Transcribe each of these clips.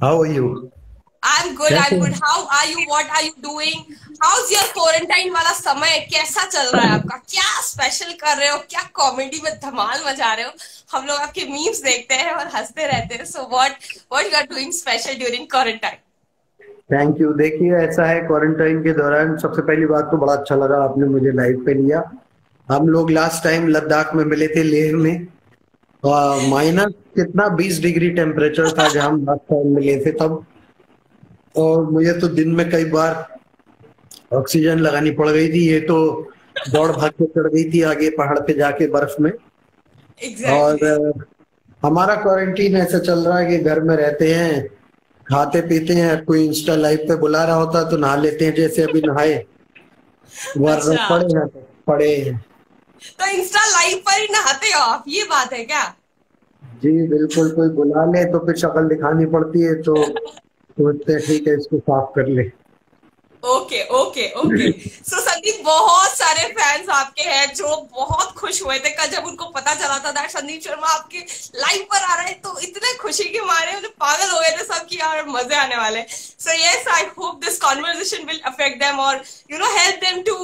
How are you? I'm good, I'm good. How are you? What are you doing? How's your quarantine वाला समय? कैसा चल रहा है आपका? क्या स्पेशल कर रहे हो? क्या कॉमेडी में धमाल मचा रहे हो? हम लोग आपके मीम्स देखते हैं और हँसते रहते हैं। So what what you are doing special during quarantine thank you देखिए ऐसा है क्वारंटाइन के दौरान सबसे पहली बात तो बड़ा अच्छा लगा आपने मुझे लाइव पे लिया। हम लोग लास्ट टाइम लद्दाख में मिले थे लेह में। माइनस कितना बीस डिग्री टेम्परेचर था जब हम लास्ट टाइम मिले थे तब। और मुझे तो दिन में कई बार ऑक्सीजन लगानी पड़ गई थी ये तो दौड़ भाग के चढ़ गई थी आगे पहाड़ पे जाके बर्फ़ में। Exactly. और हमारा क्वारंटीन ऐसा चल रहा है कि घर में रहते हैं खाते पीते हैं कोई इंस्टा लाइव पे बुला रहा होता तो नहा लेते हैं जैसे अभी नहाए। अच्छा। पड़े हैं पड़े हैं। तो इंस्टा लाइव पर ही नहाते हो आप? ये बात है क्या? जी, बिल्कुल, कोई बुला ले तो फिर शक्ल दिखानी पड़ती है तो सोचते ठीक है, इसको साफ़ कर ले। Okay okay okay so Sandeep बहुत सारे फैंस आपके हैं जो बहुत खुश हुए थे। कल जब उनको पता चला था दैट संदीप शर्मा आपके लाइव पर आ रहे हैं तो इतने खुशी के मारे उन्हें पागल हो गए थे सब कि यार मज़े आने वाले so yes I hope this conversation will affect them और you know help them to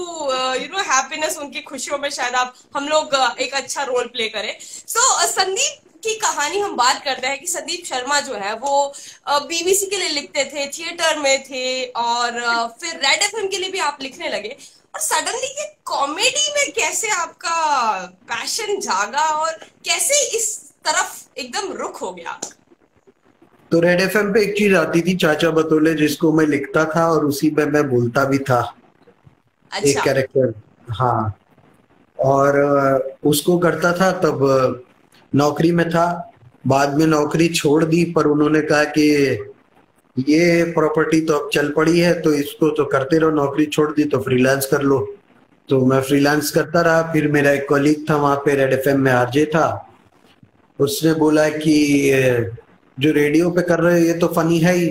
you know happiness उनकी खुशियों में शायद आप हम लोग uh, एक अच्छा रोल प्ले करें। सो संदीप की कहानी हम बात करते हैं कि संदीप शर्मा जो है वो बीबीसी के लिए लिखते थे थिएटर में थे और फिर रेड एफएम के लिए भी आप लिखने लगे। और सडनली ये कॉमेडी में कैसे आपका पैशन जागा और कैसे इस तरफ़ एकदम रुख हो गया? तो रेड एफएम पे एक चीज़ आती थी चाचा बतोले जिसको मैं लिखता था और उसी में मैं बोलता भी था। अच्छा। एक कैरेक्टर हाँ। और उसको करता था तब नौकरी में था बाद में नौकरी छोड़ दी पर उन्होंने कहा कि ये प्रॉपर्टी तो अब चल पड़ी है तो इसको तो करते रहो नौकरी छोड़ दी तो फ्रीलांस कर लो। तो मैं फ्रीलांस करता रहा फिर मेरा एक कॉलीग था वहाँ पे रेड एफएम में आरजे था। उसने बोला कि जो रेडियो पे कर रहे हो ये तो फनी है ही।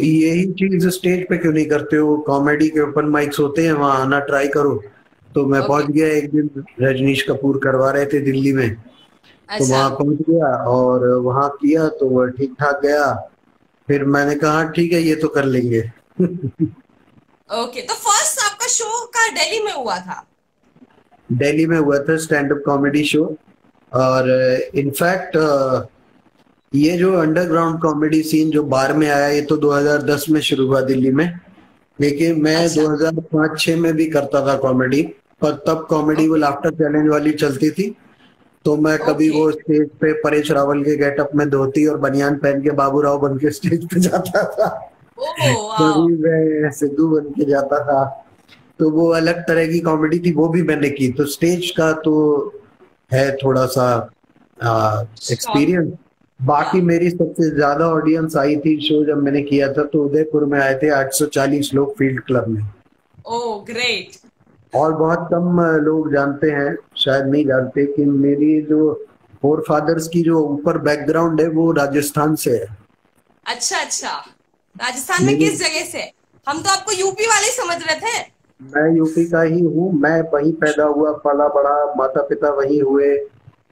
यही चीज़ स्टेज पे क्यों नहीं करते हो? कॉमेडी के ओपन माइक्स होते हैं वहाँ आना ट्राई करो। तो मैं ओके पहुँच गया एक दिन रजनीश कपूर करवा रहे थे दिल्ली में। तो अच्छा। वहाँ पहुँच गया और वहाँ किया तो वह ठीक ठाक गया। फिर मैंने कहा ठीक है ये तो कर लेंगे। ओके तो फ़र्स्ट आपका शो का दिल्ली में हुआ था? दिल्ली में हुआ था स्टैंड अप कॉमेडी शो और इनफैक्ट ये जो अंडरग्राउंड कॉमेडी सीन जो बार में आया ये तो 2010 में शुरू हुआ दिल्ली में। लेकिन मैं अच्छा। 2005-6 में भी करता था कॉमेडी पर तब कॉमेडी वो लाफ्टर चैलेंज वाली चलती थी। तो मैं कभी वो स्टेज पे परेश रावल के गेटअप में धोती और बनियान पहन के बाबू राव बन के स्टेज पे जाता था। ओह वाओ कभी मैं सिद्धू बन के जाता था। तो वो अलग तरह की कॉमेडी थी वो भी मैंने की। तो स्टेज का तो है थोड़ा सा एक्सपीरियंस बाकी मेरी सबसे ज़्यादा ऑडियंस आई थी शो जब मैंने किया था तो उदयपुर में आए थे 840 लोग फ़ील्ड क्लब में। ओह ग्रेट और बहुत कम लोग जानते हैं। शायद नहीं जानते कि मेरी जो फोर फादर्स की जो ऊपर बैकग्राउंड है वो राजस्थान से है। अच्छा अच्छा। राजस्थान में किस जगह से? हम तो आपको यूपी वाले समझ रहे थे। मैं यूपी का ही हूँ मैं वहीं पैदा हुआ पला बड़ा माता पिता वहीं हुए।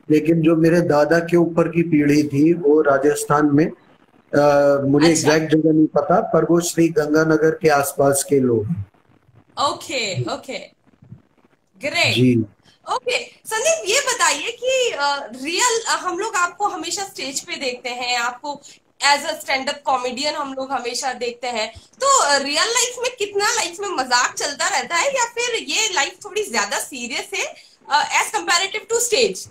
लेकिन जो मेरे दादा के ऊपर की पीढ़ी थी वो राजस्थान में आ, मुझे अच्छा। एग्जैक्ट जगह नहीं पता पर वो श्री गंगानगर के आसपास के लोग okay okay great ji. Okay, Sandeep, ये बताइए कि रियल हम लोग आपको हमेशा स्टेज पे देखते हैं, आपको as a stand up comedian हम लोग हमेशा देखते हैं। तो रियल लाइफ में कितना लाइफ में मज़ाक चलता रहता है या फिर ये लाइफ थोड़ी ज़्यादा सीरियस है as comparative to stage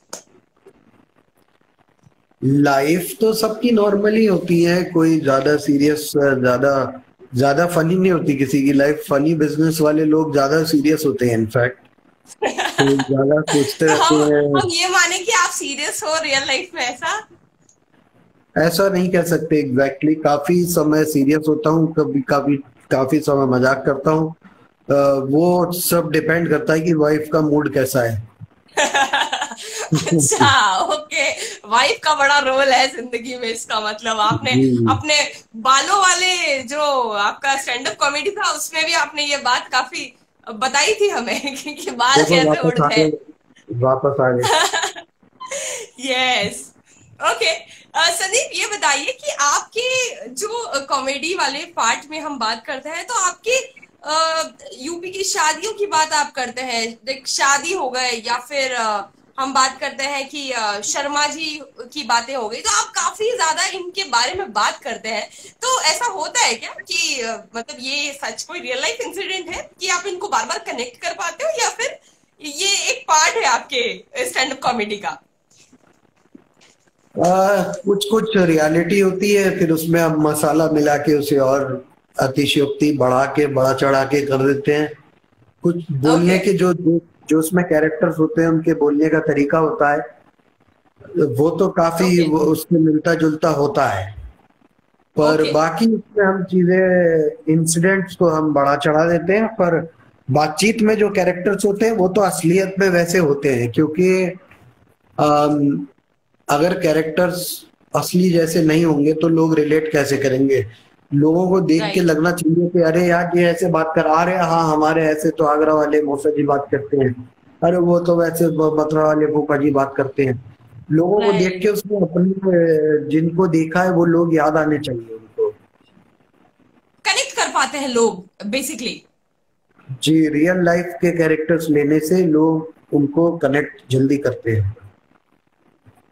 life तो सबकी नॉर्मली होती है, कोई ज़्यादा सीरियस ज़्यादा ज़्यादा फनी नहीं होती किसी की लाइफ फनी बिज़नेस वाले लोग ज़्यादा सीरियस होते हैं इनफैक्ट ज़्यादा सोचते तो रहते हैं। हम ये माने कि आप सीरियस हो रियल लाइफ में ऐसा? ऐसा नहीं कह सकते एग्जैक्टली exactly. काफ़ी समय सीरियस होता हूँ कभी काफ़ी काफ़ी समय मज़ाक करता हूँ। वो सब डिपेंड करता है कि वाइफ का मूड कैसा है। अच्छा ओके वाइफ का बड़ा रोल है ज़िंदगी में इसका मतलब। आपने अपने बालों वाले जो आपका स्टैंड अप कॉमेडी था उसमें भी आपने ये बात काफ़ी बताई थी हमें कि, बाल कैसे उड़ते हैं। गए वापस आ गए यस ओके संदीप ये बताइए कि आपके जो कॉमेडी वाले पार्ट में हम बात करते हैं तो आपके यूपी की शादियों की बात आप करते हैं शादी हो गए या फिर हम बात करते हैं कि शर्मा जी की बातें हो गई। तो आप काफ़ी ज़्यादा इनके बारे में बात करते हैं। तो ऐसा होता है क्या कि मतलब ये सच कोई रियल लाइफ इंसिडेंट है कि आप इनको बार बार कनेक्ट कर पाते हो या फिर ये एक पार्ट है आपके स्टैंड अप कॉमेडी का? आ, कुछ कुछ रियलिटी होती है फिर उसमें हम मसाला मिला के उसे और अतिशयोक्ति बढ़ा के बढ़ा चढ़ा के कर देते हैं। कुछ बोलने okay. के जो जो उसमें कैरेक्टर्स होते हैं उनके बोलने का तरीका होता है वो तो काफ़ी okay. वो उसमें मिलता जुलता होता है पर okay. बाकी उसमें हम चीज़ें इंसिडेंट्स को हम बढ़ा चढ़ा देते हैं पर बातचीत में जो कैरेक्टर्स होते हैं वो तो असलियत में वैसे होते हैं क्योंकि अगर कैरेक्टर्स असली जैसे नहीं होंगे तो लोग रिलेट कैसे करेंगे लोगों को देख के लगना चाहिए कि अरे यार ये ऐसे बात कर आ रहे हाँ हमारे ऐसे तो आगरा वाले मौसा जी बात करते हैं। अरे वो तो वैसे मथुरा वाले फूफा जी बात करते हैं। लोगों को देख के उसको अपने जिनको देखा है वो लोग याद आने चाहिए उनको। कनेक्ट कर पाते हैं लोग बेसिकली जी रियल लाइफ के कैरेक्टर्स लेने से लोग उनको कनेक्ट जल्दी करते हैं।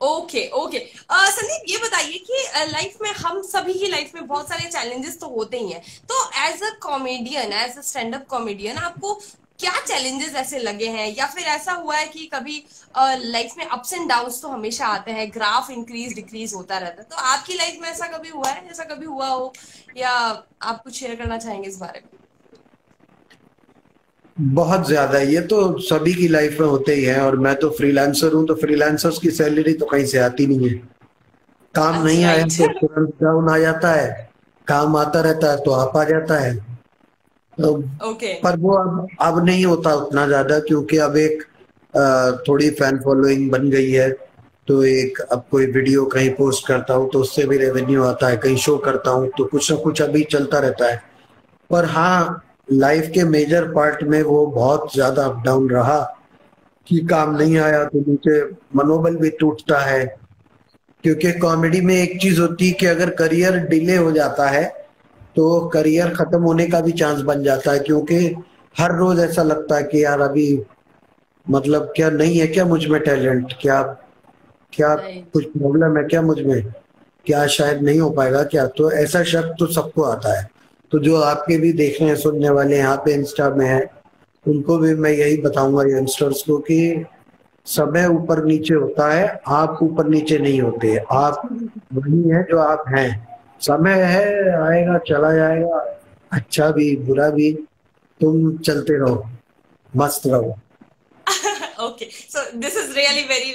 Okay okay. संदीप, ये बताइए कि लाइफ में हम सभी की लाइफ में बहुत सारे चैलेंजेस तो होते ही हैं। तो as a comedian as a stand up comedian आपको क्या चैलेंजेस ऐसे लगे हैं? या फिर ऐसा हुआ है कि कभी लाइफ में अप्स एंड डाउन्स तो हमेशा आते हैं ग्राफ इंक्रीज डिक्रीज होता रहता है। तो आपकी लाइफ में ऐसा कभी हुआ है? ऐसा कभी हुआ हो? या आप कुछ शेयर करना चाहेंगे इस बारे में? बहुत ज़्यादा ये तो सभी की लाइफ में होते ही है और मैं तो फ्रीलांसर हूँ तो फ्रीलांसर्स की सैलरी तो कहीं से आती नहीं है। काम नहीं आया तो तुरंत डाउन आ जाता है। काम आता रहता है तो आप आ जाता है। तो okay. पर वो अब अब नहीं होता उतना ज़्यादा क्योंकि अब एक थोड़ी फ़ैन फॉलोइंग बन गई है। तो एक अब कोई वीडियो कहीं पोस्ट करता हूँ तो उससे भी रेवेन्यू आता है कहीं शो करता हूँ तो कुछ ना कुछ अभी चलता रहता है। पर हाँ लाइफ के मेजर पार्ट में वो बहुत ज़्यादा अप डाउन रहा कि काम नहीं आया तो नीचे मनोबल भी टूटता है। क्योंकि कॉमेडी में एक चीज़ होती है कि अगर करियर डिले हो जाता है तो करियर खत्म होने का भी चांस बन जाता है क्योंकि हर रोज ऐसा लगता है कि यार अभी मतलब क्या नहीं है क्या मुझमें टैलेंट क्या क्या कुछ प्रॉब्लम है क्या मुझमें? क्या शायद नहीं हो पाएगा क्या? तो ऐसा शक तो सबको आता है। तो जो आपके भी देखने, सुनने वाले यहाँ पे इंस्टा में है, उनको भी मैं यही बताऊँगा यंगस्टर्स को कि समय ऊपर नीचे होता है, आप ऊपर नीचे नहीं होते। आप वही है जो आप हैं। समय है, आएगा, चला जाएगा अच्छा भी, बुरा भी, तुम चलते रहो, मस्त रहो। Okay so this is really very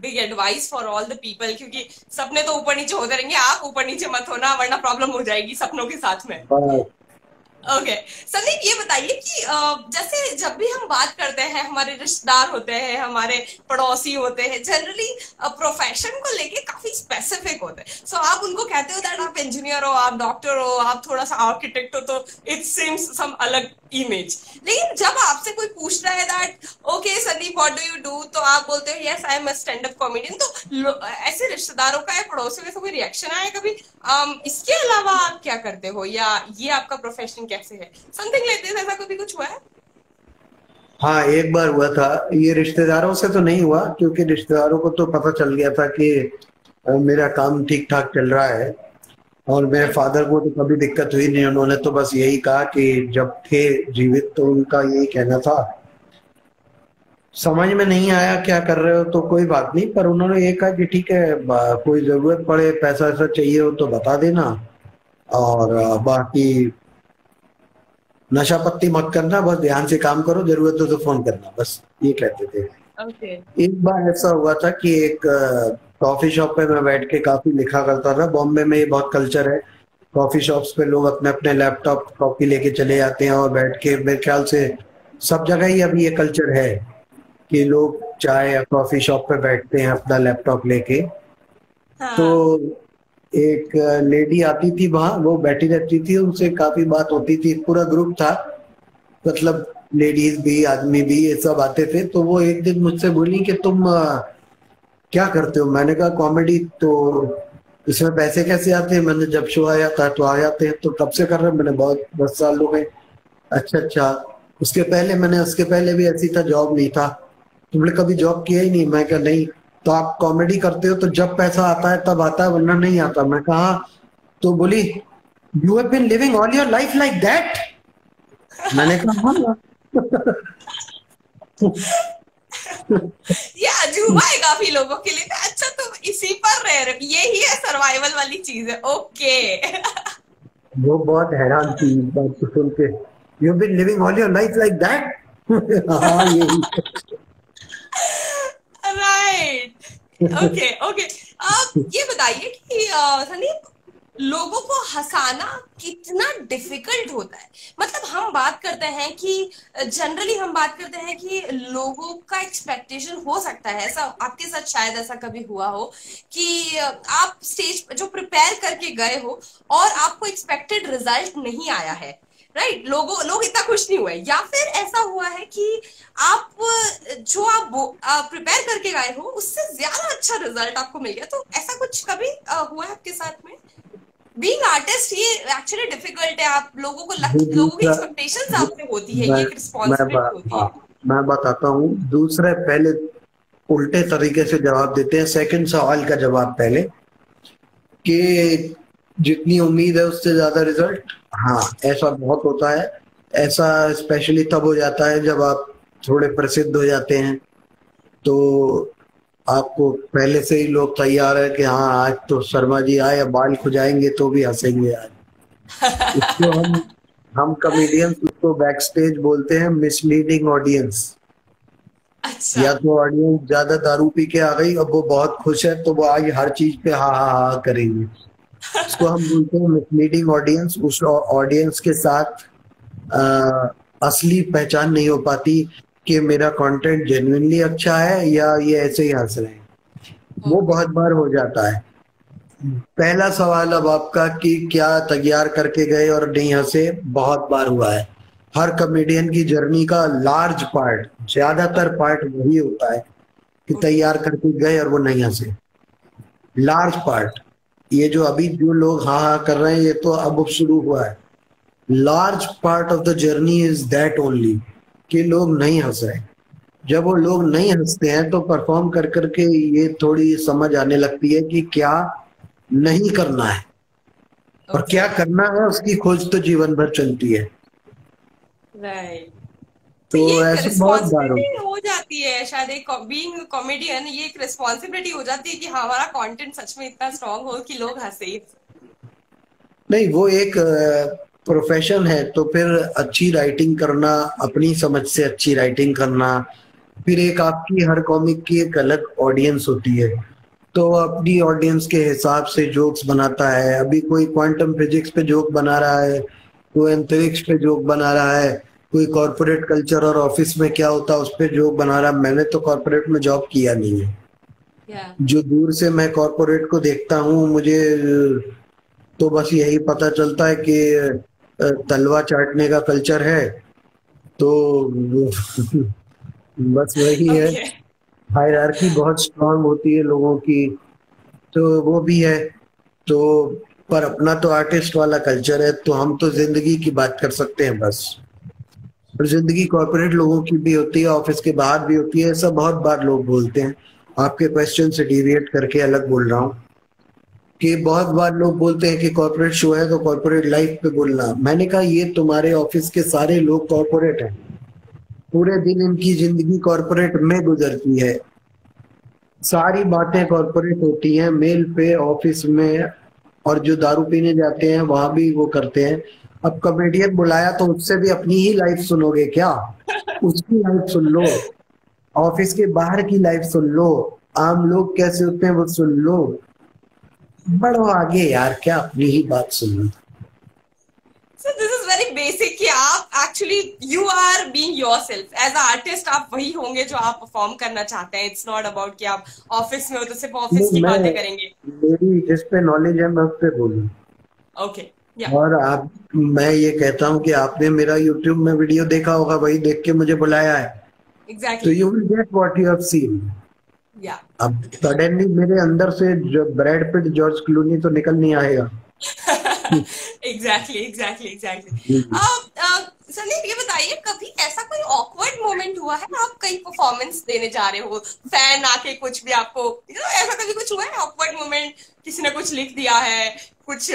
big advice for all the people क्योंकि सपने तो ऊपर नीचे होते रहेंगे आप ऊपर नीचे मत होना वरना प्रॉब्लम हो जाएगी सपनों के साथ में हाँ। Okay okay. संदीप ये बताइए कि जैसे जब भी हम बात करते हैं हमारे रिश्तेदार होते हैं हमारे पड़ोसी होते हैं जनरली प्रोफेशन को लेके काफ़ी स्पेसिफिक होते हैं सो so, आप उनको कहते हो दैट आप इंजीनियर हो आप डॉक्टर हो आप थोड़ा सा आर्किटेक्ट हो तो इट सीम्स सम अलग इमेज लेकिन जब आपसे कोई पूछ रहा है that okay Sandeep what do you do तो आप बोलते हो yes I am a stand up comedian तो ऐसे रिश्तेदारों का या पड़ोसियों का कोई रिएक्शन आया कभी? Um, इसके अलावा आप क्या करते हो? या ये आपका प्रोफेशन कैसे है? समथिंग लाइक दिस ऐसा कभी कुछ हुआ है? हाँ एक बार हुआ था। ये रिश्तेदारों से तो नहीं हुआ क्योंकि रिश्तेदारों को तो पता चल गया था कि मेरा काम ठीक ठाक चल रहा है। और मेरे फादर को तो कभी दिक्कत हुई नहीं उन्होंने तो बस यही कहा कि जब थे जीवित तो उनका यही कहना था। समझ में नहीं आया क्या कर रहे हो तो कोई बात नहीं पर उन्होंने ये कहा कि ठीक है कोई ज़रूरत पड़े पैसा ऐसा चाहिए हो तो बता देना। और बाकी नशा पत्ती मत करना बस ध्यान से काम करो ज़रूरत हो तो फ़ोन करना बस ये कहते थे। Okay. एक बार ऐसा हुआ था कि एक कॉफ़ी शॉप पे मैं बैठ के काफ़ी लिखा करता था। बॉम्बे में ये बहुत कल्चर है। कॉफ़ी शॉप्स पे लोग अपने अपने लैपटॉप कॉपी लेके चले जाते हैं और बैठ के मेरे ख्याल से सब जगह ही अभी ये कल्चर है कि लोग चाय या कॉफ़ी शॉप पे बैठते हैं अपना लैपटॉप लेके। हाँ. तो एक लेडी आती थी वहाँ वो बैठी रहती थी उनसे काफ़ी बात होती थी। पूरा ग्रुप था। मतलब लेडीज़ भी आदमी भी ये सब आते थे। तो वो एक दिन मुझसे बोली कि तुम क्या करते हो? मैंने कहा कॉमेडी तो इसमें पैसे कैसे आते हैं? मैंने जब शो आया था तो आ जाते हैं तो कब से कर रहे हैं? मैंने बहुत दस साल हो गए। अच्छा अच्छा। उसके पहले मैंने उसके पहले भी ऐसी था जॉब नहीं था। तुमने कभी जॉब किया ही नहीं? मैं क्या नहीं। तो आप कॉमेडी करते हो तो जब पैसा आता है तब आता है वरना नहीं आता। मैं कहा तो बोली you have been living all your life like that मैंने कहा हाँ है काफ़ी लोगों के लिए। अच्छा तुम इसी पर रह रहे यही है सर्वाइवल वाली चीज़ है। ओके वो बहुत हैरान थी बात सुन के। You been living all your life like that हाँ यही। राइट ओके ओके आप ये बताइए कि संदीप लोगों को हंसाना कितना डिफ़िकल्ट होता है। मतलब हम बात करते हैं कि जनरली हम बात करते हैं कि लोगों का एक्सपेक्टेशन हो सकता है। ऐसा आपके साथ शायद ऐसा कभी हुआ हो कि आप स्टेज जो प्रिपेयर करके गए हो और आपको एक्सपेक्टेड रिज़ल्ट नहीं आया है राइट right? लोगों, लोग इतना खुश नहीं हुए। या फिर ऐसा हुआ है कि आप, जो आप प्रिपेयर करके गए हो, उससे ज़्यादा अच्छा रिज़ल्ट आपको मिल गया। तो ऐसा कुछ कभी हुआ है आपके साथ में? बीइंग आर्टिस्ट ये एक्चुअली डिफ़िकल्ट है। आप लोगों को लोगों की एक्सपेक्टेशंस आपसे होती है ये एक रिस्पांसिबिलिटी होती है हाँ, मैं बताता हूँ। दूसरे पहले उल्टे तरीके से जवाब देते हैं। सेकंड सवाल का जवाब पहले कि जितनी उम्मीद है उससे ज़्यादा रिज़ल्ट हाँ ऐसा बहुत होता है। ऐसा स्पेशली तब हो जाता है जब आप थोड़े प्रसिद्ध हो जाते हैं। तो आपको पहले से ही लोग तैयार है कि हाँ आज तो शर्मा जी आए बाल खुजाएँगे तो भी हंसेंगे आज। इसको हम हम कॉमेडियंस उसको बैक स्टेज बोलते हैं मिसलीडिंग ऑडियंस अच्छा। या तो ऑडियंस ज़्यादा दारू पी के आ गई अब वो बहुत खुश है तो वो आज हर चीज़ पे हा हा हा करेंगे। उसको हम बोलते हैं मिसलीडिंग ऑडियंस उस ऑडियंस के साथ आ, असली पहचान नहीं हो पाती। कि मेरा कंटेंट जेन्युइनली अच्छा है या ये ऐसे ही हंस रहे हैं? वो बहुत बार हो जाता है। पहला सवाल अब आपका कि क्या तैयार करके गए और नहीं हंसे? बहुत बार हुआ है। हर कॉमेडियन की जर्नी का लार्ज पार्ट ज़्यादातर पार्ट वही होता है कि तैयार करके गए और वो नहीं हंसे। लार्ज पार्ट ये जो अभी जो लोग हाँ हाँ कर रहे हैं ये तो अब शुरू हुआ है। Large part of the journey is that only कि लोग नहीं हंस रहे। जब वो लोग नहीं हँसते हैं तो परफॉर्म कर करके ये थोड़ी समझ आने लगती है कि क्या नहीं करना है। okay. और क्या करना है उसकी खोज तो जीवन भर चलती है। तो, तो ऐसे बहुत बार हो जाती है शायद एक बीइंग कॉमेडियन ये एक रिस्पॉन्सिबिलिटी हो जाती है कि हाँ, हमारा कंटेंट सच में इतना स्ट्रांग हो कि लोग हंसे। नहीं वो एक प्रोफेशन है तो फिर अच्छी राइटिंग करना अपनी समझ से अच्छी राइटिंग करना फिर एक आपकी हर कॉमिक की एक अलग ऑडियंस होती है। तो अपनी ऑडियंस के हिसाब से जोक्स बनाता है। अभी कोई क्वांटम फिजिक्स पे जोक बना रहा है कोई अंतरिक्ष पे जोक बना रहा है कोई कॉरपोरेट कल्चर और ऑफ़िस में क्या होता है उस पर जोक बना रहा है। मैंने तो कॉरपोरेट में जॉब किया नहीं है। Yeah. जो दूर से मैं कॉरपोरेट को देखता हूँ मुझे तो बस यही पता चलता है कि तलवा चाटने का कल्चर है तो बस वही okay. है हायरार्की बहुत स्ट्रांग होती है लोगों की तो वो भी है। तो पर अपना तो आर्टिस्ट वाला कल्चर है तो हम तो ज़िंदगी की बात कर सकते हैं बस। और ज़िंदगी कॉर्पोरेट लोगों की भी होती है ऑफ़िस के बाहर भी होती है ऐसा बहुत बार लोग बोलते हैं। आपके क्वेश्चन से डिविएट करके अलग बोल रहा हूँ। कि बहुत बार लोग बोलते हैं कि कॉर्पोरेट शो है तो कॉर्पोरेट लाइफ पे बोलना। मैंने कहा, ये तुम्हारे ऑफ़िस के सारे लोग कॉर्पोरेट हैं। पूरे दिन इनकी ज़िंदगी कॉर्पोरेट में गुजरती है। सारी बातें कॉर्पोरेट होती हैं मेल पे ऑफ़िस में, और जो दारू पीने जाते हैं, वहाँ भी वो करते हैं। अब कॉमेडियन बुलाया तो उससे भी अपनी ही लाइफ सुनोगे क्या? उसकी लाइफ सुन लो। ऑफ़िस के बाहर की लाइफ सुन लो। आम लोग कैसे होते हैं वो सुन लो। बढ़ो आगे यार क्या अपनी ही बात सुनो So this is very basic कि आप actually you are being yourself. As an artist आप वही होंगे जो आप परफॉर्म करना चाहते हैं. It's not about कि आप ऑफ़िस में हो तो सिर्फ़ ऑफ़िस की बातें करेंगे. मेरी जिस पे नॉलेज है मैं उस पे बोलूँ। ओके और आप मैं ये कहता हूँ कि आपने मेरा YouTube में वीडियो देखा होगा वही देख के मुझे बुलाया है। Exactly. तो you will get what you have seen या अब सडनली मेरे अंदर से जो ब्रैड पिट जॉर्ज क्लूनी तो निकल नहीं आएगा। एग्जैक्टली एग्जैक्टली एग्जैक्टली संदीप ये बताइए कभी ऐसा कोई ऑकवर्ड मोमेंट हुआ है? आप कहीं परफॉर्मेंस देने जा रहे हो फ़ैन आके कुछ भी आपको you know, ऐसा कभी कुछ हुआ है? ऑकवर्ड मोमेंट किसी ने कुछ लिख दिया है कुछ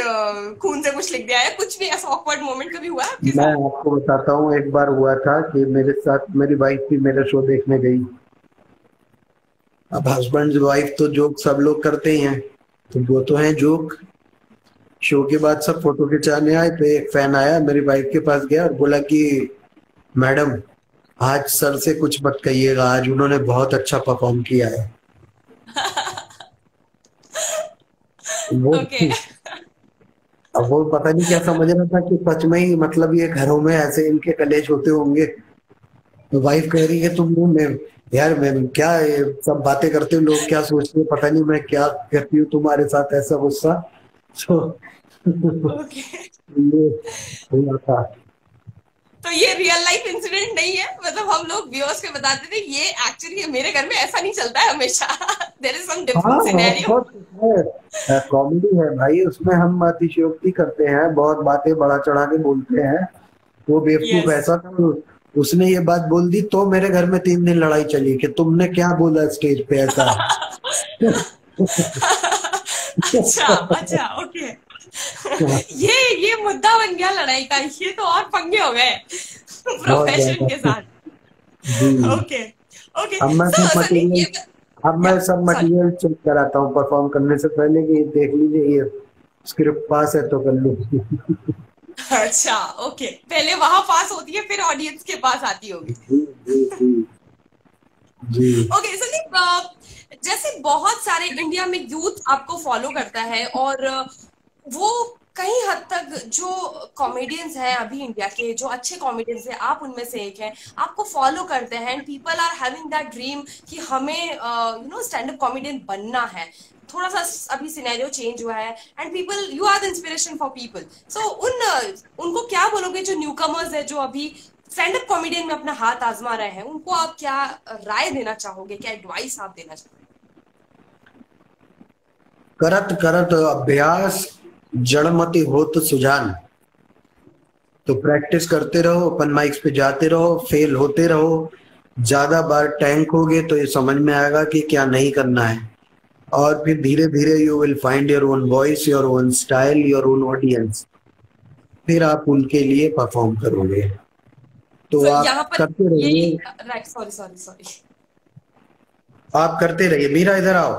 खून से कुछ लिख दिया है कुछ भी ऐसा ऑकवर्ड मोमेंट कभी हुआ है मैं आपको बताता हूँ एक बार हुआ था कि मेरे साथ मेरी वाइफ भी मेरे शो देखने गई। अब हस्बैंड वाइफ तो जोक सब लोग करते ही हैं। तो वो तो है जोक शो के बाद सब फ़ोटो खिंचाने आए तो एक फ़ैन आया मेरी वाइफ के पास गया और बोला कि मैडम आज सर से कुछ मत कहिएगा आज उन्होंने बहुत अच्छा परफॉर्म किया है। वो ओके अब वो पता नहीं क्या समझ रहा था कि सच में ही मतलब ये घरों में ऐसे इनके कलेश होते होंगे। तो वाइफ कह रही है तुम मैं यार मैं क्या ये सब बातें करते हो लोग क्या सोचते हैं पता नहीं मैं क्या करती हूँ तुम्हारे साथ ऐसा गुस्सा। तो ये हुआ था। तो ये रियल लाइफ इंसिडेंट नहीं है मतलब हम लोग व्यूअर्स के बताते थे ये एक्चुअली मेरे घर में ऐसा नहीं चलता है हमेशा। There is some different scenario comedy है। भाई उसमें हम अतिशयोक्ति करते हैं बहुत बातें बड़ा चढ़ा के बोलते हैं। वो बेवकूफ़ Yes. ऐसा था उसने ये बात बोल दी तो मेरे घर में तीन दिन लड़ाई चली कि तुमने क्या बोला स्टेज पे ऐसा? अच्छा अच्छा ओके। ये ये मुद्दा बन गया लड़ाई का ये तो और पंगे हो गए प्रोफेशन के साथ। Okay okay. अब मैं सब मटेरियल अब मैं सब मटेरियल चेक कराता हूँ परफॉर्म करने से पहले कि देख लीजिए ये स्क्रिप्ट पास है तो कर लूँ। अच्छा ओके पहले वहाँ पास होती है फिर ऑडियंस के पास आती होगी। ओके संदीप जैसे बहुत सारे इंडिया में यूथ आपको फॉलो करता है और वो कई हद तक जो कॉमेडियंस हैं अभी इंडिया के जो अच्छे कॉमेडियंस हैं आप उनमें से एक हैं। आपको फॉलो करते हैं and people are having that dream कि हमें you know stand up comedian बनना है। थोड़ा सा अभी सिनेरियो चेंज हुआ है and people you are the inspiration for people so उन, उनको क्या बोलोगे जो न्यू कमर्स है, जो अभी स्टैंड अप कॉमेडियन में अपना हाथ आजमा रहे हैं, उनको आप क्या राय देना चाहोगे? क्या एडवाइस आप देना चाहोगे? करत करत अभ्यास, जड़मति होत सुजान। तो प्रैक्टिस करते रहो ओपन माइक्स पे जाते रहो फेल होते रहो, ज़्यादा बार टैंक होगे तो ये समझ में आएगा कि क्या नहीं करना है। और फिर धीरे धीरे you will find your own voice your own style your own audience फिर आप उनके लिए परफॉर्म करोगे। तो So, आप करते रहिए। राइट सॉरी सॉरी सॉरी आप करते रहिए। मीरा इधर आओ।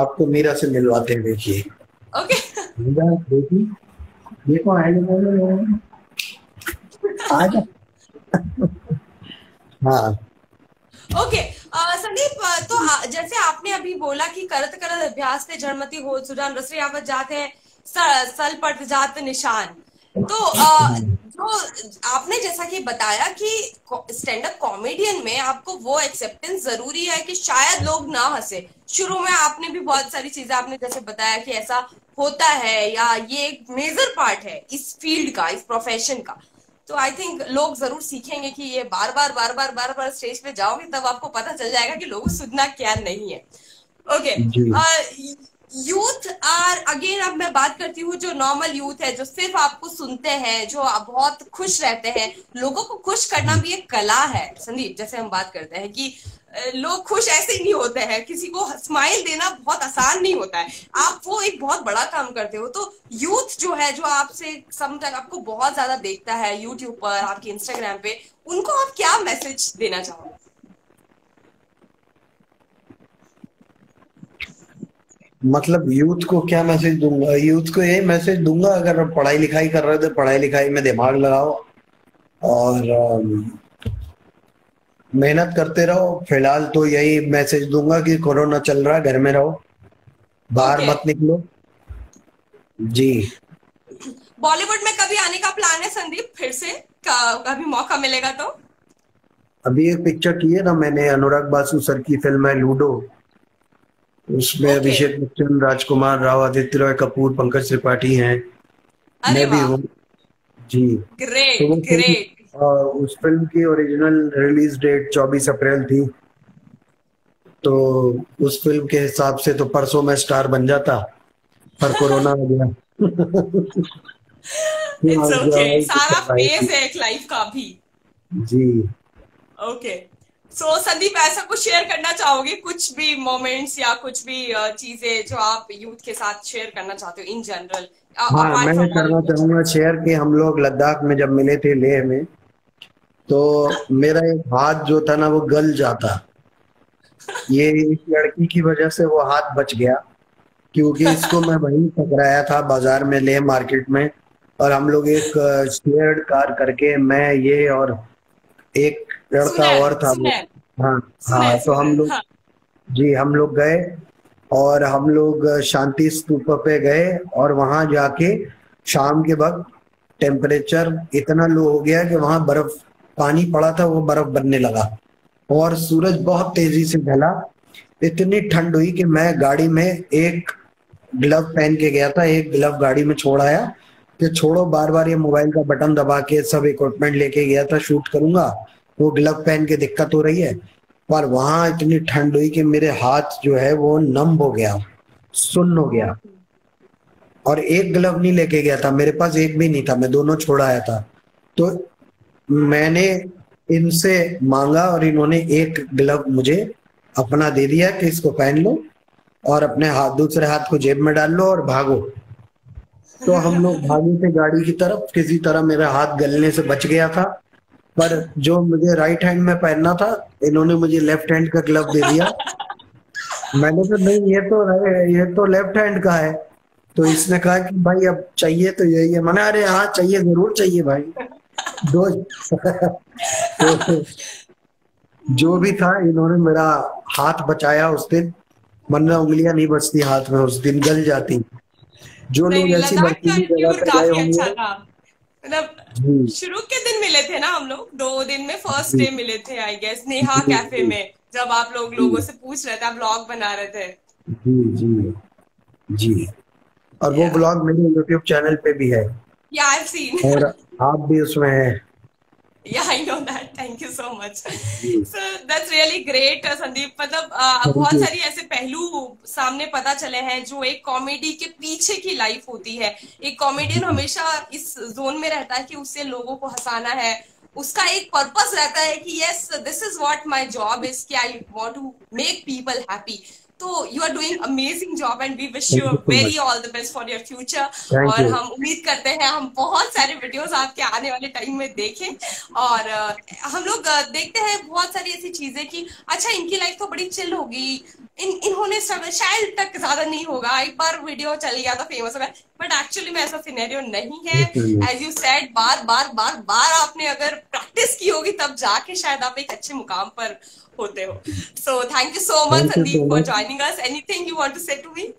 आपको मीरा से मिलवाते हैं देखिए। ओके मीरा देखी देखो आएगा बोलो आ जा हाँ। ओके अ, तो जैसे आपने अभी बोला कि करत करत अभ्यास से जड़मती हो, सुजान रसरी आवत जाते हैं सल पट जात निशान। तो जो आपने जैसा कि बताया कि स्टैंड अप कॉमेडियन में आपको वो एक्सेप्टेंस ज़रूरी है कि शायद लोग ना हंसे। शुरू में आपने भी बहुत सारी चीज़ें आपने जैसे बताया कि ऐसा होता है या ये एक मेजर पार्ट है इस फ़ील्ड का, इस प्रोफेशन का। तो आई थिंक लोग ज़रूर सीखेंगे कि ये बार बार बार बार बार बार स्टेज पे जाओगे तब आपको पता चल जाएगा कि लोगों सुनना क्या नहीं है। ओके यूथ आर अगेन अब मैं बात करती हूँ जो नॉर्मल यूथ है जो सिर्फ़ आपको सुनते हैं जो आप बहुत खुश रहते हैं लोगों को खुश करना भी एक कला है संदीप जैसे हम बात करते हैं कि लोग खुश ऐसे ही नहीं होते हैं। किसी को स्माइल देना बहुत आसान नहीं होता है। आप वो एक बहुत बड़ा काम करते हो। तो यूथ जो है जो आपसे समटाइम आपको बहुत ज़्यादा देखता है यूट्यूब पर आपके इंस्टाग्राम पे उनको आप क्या मैसेज देना चाहोगे? मतलब यूथ को क्या मैसेज दूँगा? यूथ को यही मैसेज दूँगा अगर पढ़ाई लिखाई कर रहे हो तो पढ़ाई लिखाई में दिमाग लगाओ। और अम, मेहनत करते रहो। फ़िलहाल तो यही मैसेज दूँगा कि कोरोना चल रहा है घर में रहो। बाहर Okay. मत निकलो। जी। बॉलीवुड में कभी आने का प्लान है संदीप? फिर से? कभी मौका मिलेगा तो? अभी एक पिक्चर की है ना मैंने अनुराग बासु सर की फ़िल्म है लूडो। उसमें Okay. अभिषेक बच्चन राजकुमार राव आदित्य रॉय कपूर पंकज त्रिपाठी हैं। मैं भी हूँ। जी। ग्रेट तो ग्रेट उस फ़िल्म की ओरिजिनल रिलीज़ डेट 24 अप्रैल थी। तो उस फ़िल्म के हिसाब से तो परसों में स्टार बन जाता पर कोरोना आ गया। इट्स ओके सारा फ़ेज़ है एक लाइफ का भी। जी। ओके सो संदीप ऐसा कुछ शेयर करना चाहोगे? कुछ भी मोमेंट्स या कुछ भी चीज़ें जो आप यूथ के साथ शेयर करना चाहते हो इन जनरल हाँ मैं करना चाहूँगा शेयर कि हम लोग लद्दाख में जब मिले थे लेह में तो मेरा एक हाथ जो था ना वो गल जाता ये इस लड़की की वजह से वो हाथ बच गया क्योंकि इसको मैं वहीं पकड़ाया था बाज़ार में ले मार्केट में और हम लोग एक शेयर्ड कार करके मैं ये और एक लड़का और था वो हाँ हाँ तो हम लोग हाँ। जी हम लोग गए और हम लोग शांति स्तूप पे गए और वहाँ जाके शाम के वक्त टेम्परेचर इतना लो हो गया कि वहाँ बर्फ़ पानी पड़ा था, वो बर्फ़ बनने लगा। और सूरज बहुत तेज़ी से ढला। इतनी ठंड हुई कि मैं गाड़ी में एक ग्लव पहन के गया था, एक ग्लव गाड़ी में छोड़ आया कि छोड़ो बार बार ये मोबाइल का बटन दबा के सब इक्विपमेंट लेके गया था शूट करूँगा। वो ग्लव पहन के दिक्कत हो रही है। पर वहाँ इतनी ठंड हुई कि मेरे हाथ जो है, वो नम हो गया, सुन्न हो गया। और एक ग्लव नहीं लेके गया था, मेरे पास एक भी नहीं था, मैं दोनों छोड़ आया था। तो मैंने इनसे मांगा और इन्होंने एक ग्लव मुझे अपना दे दिया कि इसको पहन लो और अपने हाथ, दूसरे हाथ को जेब में डाल लो और भागो। तो हम लोग भागे थे गाड़ी की तरफ़, किसी तरह मेरा हाथ गलने से बच गया था। पर जो मुझे राइट हैंड में पहनना था, इन्होंने मुझे लेफ़्ट हैंड का ग्लव दे दिया। मैंने तो नहीं, ये तो ये तो लेफ़्ट हैंड का है। तो इसने कहा कि, भाई, अब चाहिए तो यही है। मैंने अरे हाँ चाहिए, ज़रूर चाहिए भाई। दो तो जो भी था इन्होंने मेरा हाथ बचाया उस दिन। वरना उंगलियाँ नहीं बचती हाथ में उस दिन गल जाती। जो लोग ऐसी बर्फीली जगह पे गए होंगे। अच्छा मतलब शुरू के दिन मिले थे ना हम लोग दो दिन में फ़र्स्ट डे मिले थे आई गेस नेहा कैफ़े में जब आप लोग लोगों से पूछ रहे थे आप ब्लॉग बना रहे थे। जी जी जी। और वो ब्लॉग मेरे यूट्यूब चैनल पे भी है। या आई सीन और आप भी उसमें हैं। Yeah i know that. Thank you so much. so that's really great uh, Sandeep मतलब uh, बहुत सारी ऐसे पहलू सामने पता चले हैं जो एक कॉमेडी के पीछे की लाइफ होती है। एक कॉमेडियन हमेशा इस जोन में रहता है कि उससे लोगों को हंसाना है। उसका एक पर्पस रहता है कि yes this is what my job is कि I want to make people happy तो you are doing amazing job and we wish you very all the best for your future और हम उम्मीद करते हैं हम बहुत सारे वीडियोस आपके आने वाले टाइम में देखें। और हम लोग देखते हैं बहुत सारी ऐसी चीज़ें कि अच्छा इनकी लाइफ तो बड़ी चिल होगी। इन इन्होंने शायद तक ज़्यादा नहीं होगा। एक बार वीडियो चल गया तो फ़ेमस हो गया। बट एक्चुअली में ऐसा सिनेरियो नहीं है एज यू सेड बार बार बार बार आपने अगर प्रैक्टिस की होगी तब जाके शायद आप एक अच्छे मुकाम पर होते हो so thank you so much Sandeep for joining us anything you want to say to me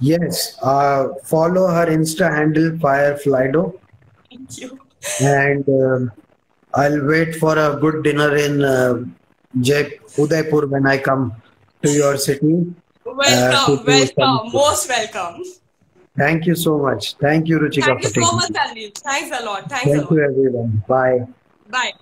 Yes, uh, follow her Insta handle Fireflydo. Thank you. And uh, I'll wait for a good dinner in uh, Jai Udaipur when I come to your city. Welcome, uh, welcome, most welcome. Thank you so much. Thank you, Ruchika. Thank you so much, Sandeep. Thanks a lot. Thanks Thank a lot. you, everyone. Bye. Bye.